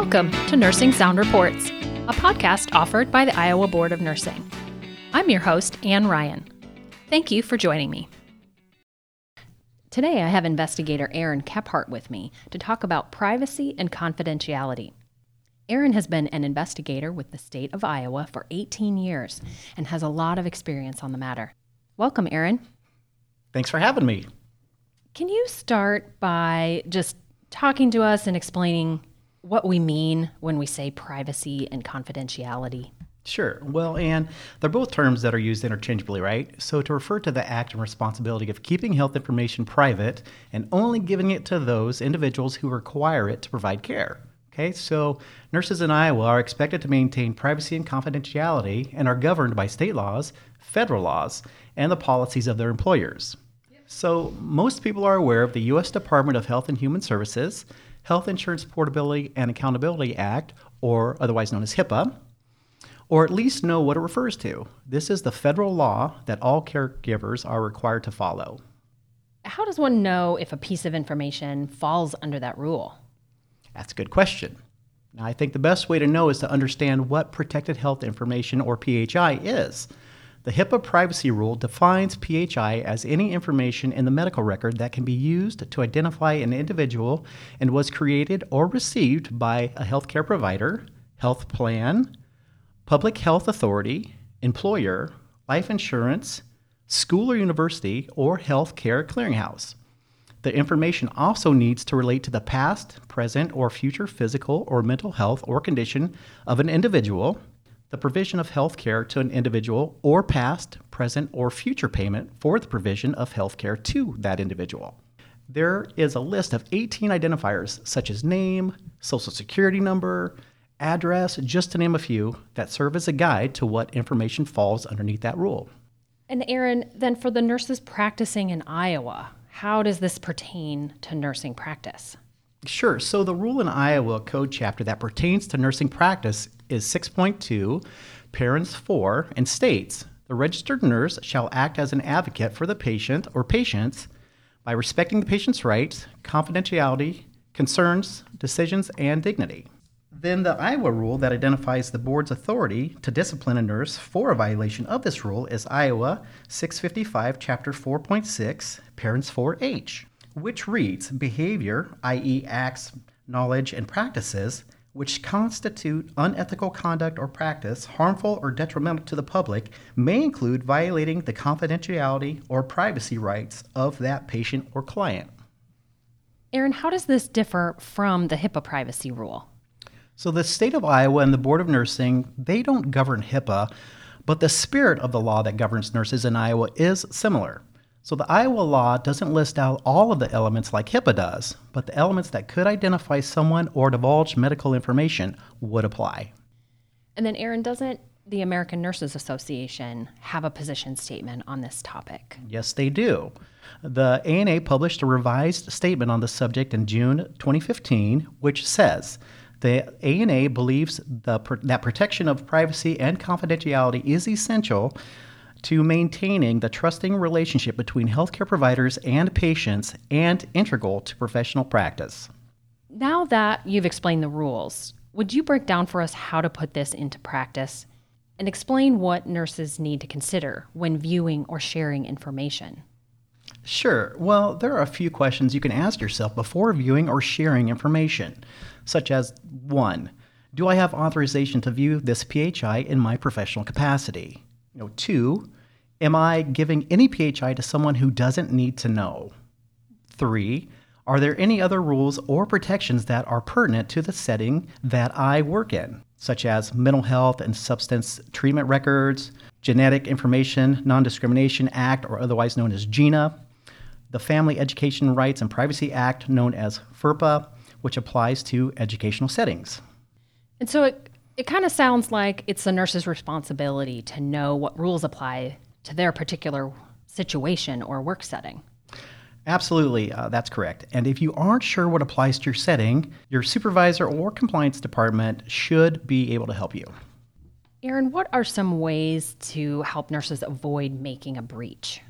Welcome to Nursing Sound Reports, a podcast offered by the Iowa Board of Nursing. I'm your host, Anne Ryan. Thank you for joining me. Today, I have investigator Aaron Kephart with me to talk about privacy and confidentiality. Aaron has been an investigator with the state of Iowa for 18 years and has a lot of experience on the matter. Welcome, Aaron. Thanks for having me. Can you start by just talking to us and explaining what we mean when we say privacy and confidentiality? Sure. Well, and they're both terms that are used interchangeably, right? So to refer to the act and responsibility of keeping health information private and only giving it to those individuals who require it to provide care. Okay, so nurses in Iowa are expected to maintain privacy and confidentiality and are governed by state laws, federal laws, and the policies of their employers. So, most people are aware of the U.S. Department of Health and Human Services, Health Insurance Portability and Accountability Act, or otherwise known as HIPAA, or at least know what it refers to. This is the federal law that all caregivers are required to follow. How does one know if a piece of information falls under that rule? That's a good question. Now, I think the best way to know is to understand what protected health information or PHI is. The HIPAA privacy rule defines PHI as any information in the medical record that can be used to identify an individual and was created or received by a healthcare provider, health plan, public health authority, employer, life insurance, school or university, or healthcare clearinghouse. The information also needs to relate to the past, present, or future physical or mental health or condition of an individual the provision of health care to an individual or past, present, or future payment for the provision of health care to that individual. There is a list of 18 identifiers, such as name, social security number, address, just to name a few, that serve as a guide to what information falls underneath that rule. And Aaron, then for the nurses practicing in Iowa, how does this pertain to nursing practice? Sure. So the rule in Iowa code chapter that pertains to nursing practice is 6.2, parents 4, and states the registered nurse shall act as an advocate for the patient or patients by respecting the patient's rights, confidentiality, concerns, decisions, and dignity. Then the Iowa rule that identifies the board's authority to discipline a nurse for a violation of this rule is Iowa 655, Chapter 4.6, parents 4H which reads behavior, i.e., acts, knowledge, and practices which constitute unethical conduct or practice harmful or detrimental to the public may include violating the confidentiality or privacy rights of that patient or client. Aaron, how does this differ from the HIPAA privacy rule? So the state of Iowa and the Board of Nursing, they don't govern HIPAA, but the spirit of the law that governs nurses in Iowa is similar. So the Iowa law doesn't list out all of the elements like HIPAA does, but the elements that could identify someone or divulge medical information would apply. And then, Aaron, doesn't the American Nurses Association have a position statement on this topic? Yes, they do. The ANA published a revised statement on the subject in June 2015, which says the ANA believes the, that protection of privacy and confidentiality is essential to maintaining the trusting relationship between healthcare providers and patients and integral to professional practice. Now that you've explained the rules, would you break down for us how to put this into practice and explain what nurses need to consider when viewing or sharing information? Sure. Well, there are a few questions you can ask yourself before viewing or sharing information, such as 1. Do I have authorization to view this PHI in my professional capacity? You know, two, am I giving any PHI to someone who doesn't need to know? Three, are there any other rules or protections that are pertinent to the setting that I work in, such as mental health and substance treatment records, Genetic Information Non Discrimination Act, or otherwise known as GINA, the Family Education Rights and Privacy Act, known as FERPA, which applies to educational settings. And so it it kind of sounds like it's the nurse's responsibility to know what rules apply to their particular situation or work setting. Absolutely, uh, that's correct. And if you aren't sure what applies to your setting, your supervisor or compliance department should be able to help you. Aaron, what are some ways to help nurses avoid making a breach?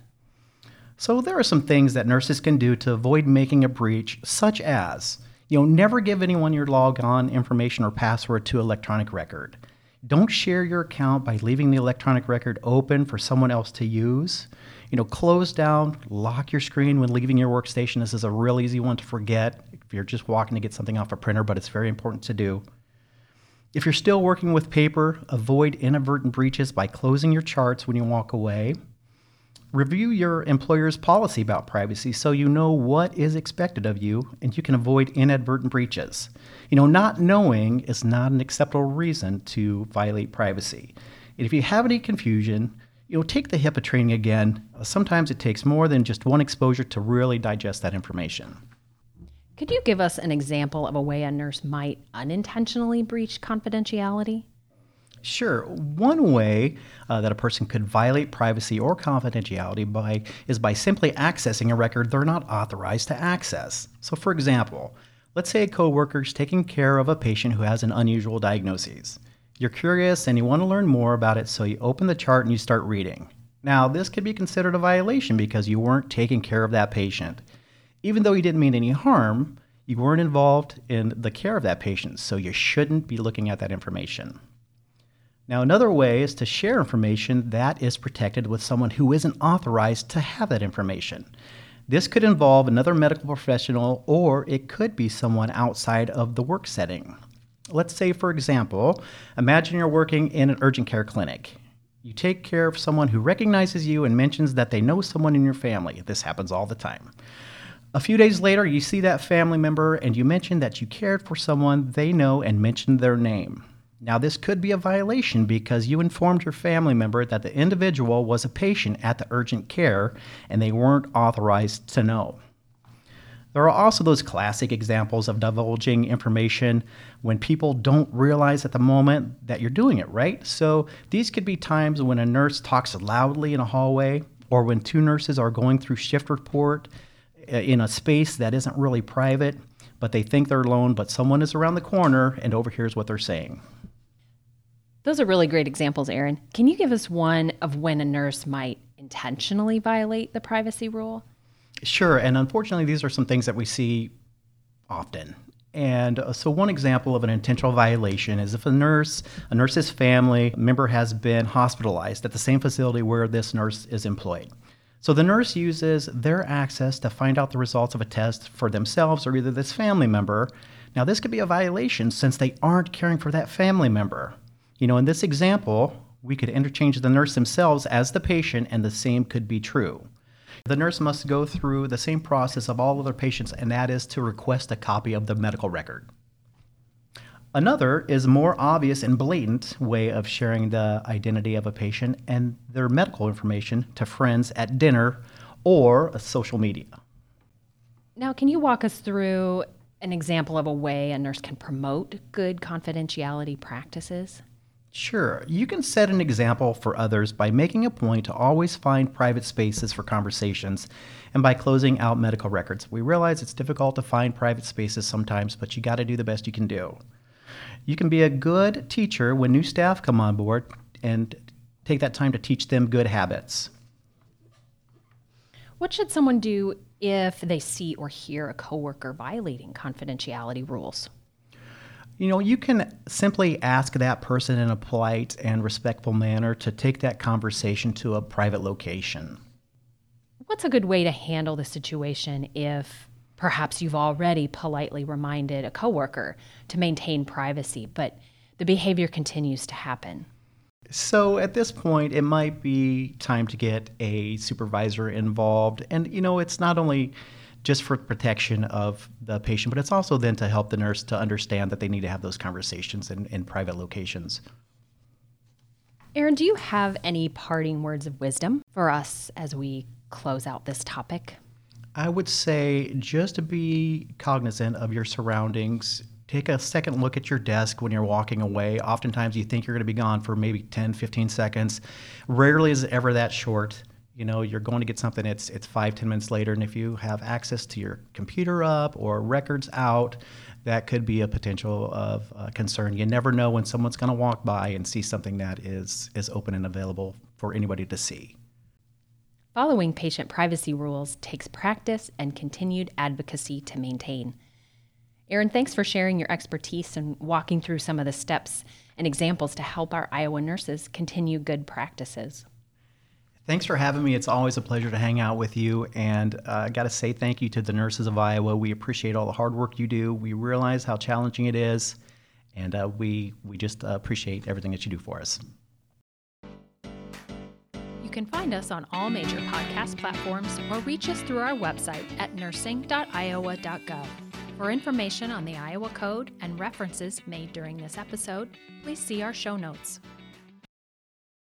So, there are some things that nurses can do to avoid making a breach, such as You know, never give anyone your logon information or password to electronic record. Don't share your account by leaving the electronic record open for someone else to use. You know, close down, lock your screen when leaving your workstation. This is a real easy one to forget if you're just walking to get something off a printer, but it's very important to do. If you're still working with paper, avoid inadvertent breaches by closing your charts when you walk away. Review your employer's policy about privacy so you know what is expected of you and you can avoid inadvertent breaches. You know, not knowing is not an acceptable reason to violate privacy. And if you have any confusion, you know, take the HIPAA training again. Uh, sometimes it takes more than just one exposure to really digest that information. Could you give us an example of a way a nurse might unintentionally breach confidentiality? Sure. One way uh, that a person could violate privacy or confidentiality by is by simply accessing a record they're not authorized to access. So, for example, let's say a coworker is taking care of a patient who has an unusual diagnosis. You're curious and you want to learn more about it, so you open the chart and you start reading. Now, this could be considered a violation because you weren't taking care of that patient. Even though you didn't mean any harm, you weren't involved in the care of that patient, so you shouldn't be looking at that information. Now, another way is to share information that is protected with someone who isn't authorized to have that information. This could involve another medical professional or it could be someone outside of the work setting. Let's say, for example, imagine you're working in an urgent care clinic. You take care of someone who recognizes you and mentions that they know someone in your family. This happens all the time. A few days later, you see that family member and you mention that you cared for someone they know and mentioned their name. Now, this could be a violation because you informed your family member that the individual was a patient at the urgent care and they weren't authorized to know. There are also those classic examples of divulging information when people don't realize at the moment that you're doing it, right? So these could be times when a nurse talks loudly in a hallway or when two nurses are going through shift report uh, in a space that isn't really private, but they think they're alone, but someone is around the corner and overhears what they're saying. Those are really great examples, Aaron. Can you give us one of when a nurse might intentionally violate the privacy rule? Sure. And unfortunately, these are some things that we see often. And uh, so, one example of an intentional violation is if a nurse, a nurse's family member has been hospitalized at the same facility where this nurse is employed. So, the nurse uses their access to find out the results of a test for themselves or either this family member. Now, this could be a violation since they aren't caring for that family member. You know, in this example, we could interchange the nurse themselves as the patient, and the same could be true. The nurse must go through the same process of all other patients, and that is to request a copy of the medical record. Another is more obvious and blatant way of sharing the identity of a patient and their medical information to friends at dinner or social media. Now, can you walk us through an example of a way a nurse can promote good confidentiality practices? Sure. You can set an example for others by making a point to always find private spaces for conversations and by closing out medical records. We realize it's difficult to find private spaces sometimes, but you got to do the best you can do. You can be a good teacher when new staff come on board and take that time to teach them good habits. What should someone do if they see or hear a coworker violating confidentiality rules? You know, you can simply ask that person in a polite and respectful manner to take that conversation to a private location. What's a good way to handle the situation if perhaps you've already politely reminded a coworker to maintain privacy, but the behavior continues to happen? So at this point, it might be time to get a supervisor involved. And, you know, it's not only just for protection of the patient, but it's also then to help the nurse to understand that they need to have those conversations in, in private locations. Aaron, do you have any parting words of wisdom for us as we close out this topic? I would say just to be cognizant of your surroundings. Take a second look at your desk when you're walking away. Oftentimes you think you're going to be gone for maybe 10, 15 seconds. Rarely is it ever that short you know you're going to get something it's it's five ten minutes later and if you have access to your computer up or records out that could be a potential of uh, concern. You never know when someone's going to walk by and see something that is is open and available for anybody to see. Following patient privacy rules takes practice and continued advocacy to maintain. Aaron, thanks for sharing your expertise and walking through some of the steps and examples to help our Iowa nurses continue good practices. Thanks for having me. It's always a pleasure to hang out with you. And uh, I got to say thank you to the nurses of Iowa. We appreciate all the hard work you do. We realize how challenging it is, and uh, we we just uh, appreciate everything that you do for us. You can find us on all major podcast platforms or reach us through our website at nursing.iowa.gov. For information on the Iowa Code and references made during this episode, please see our show notes.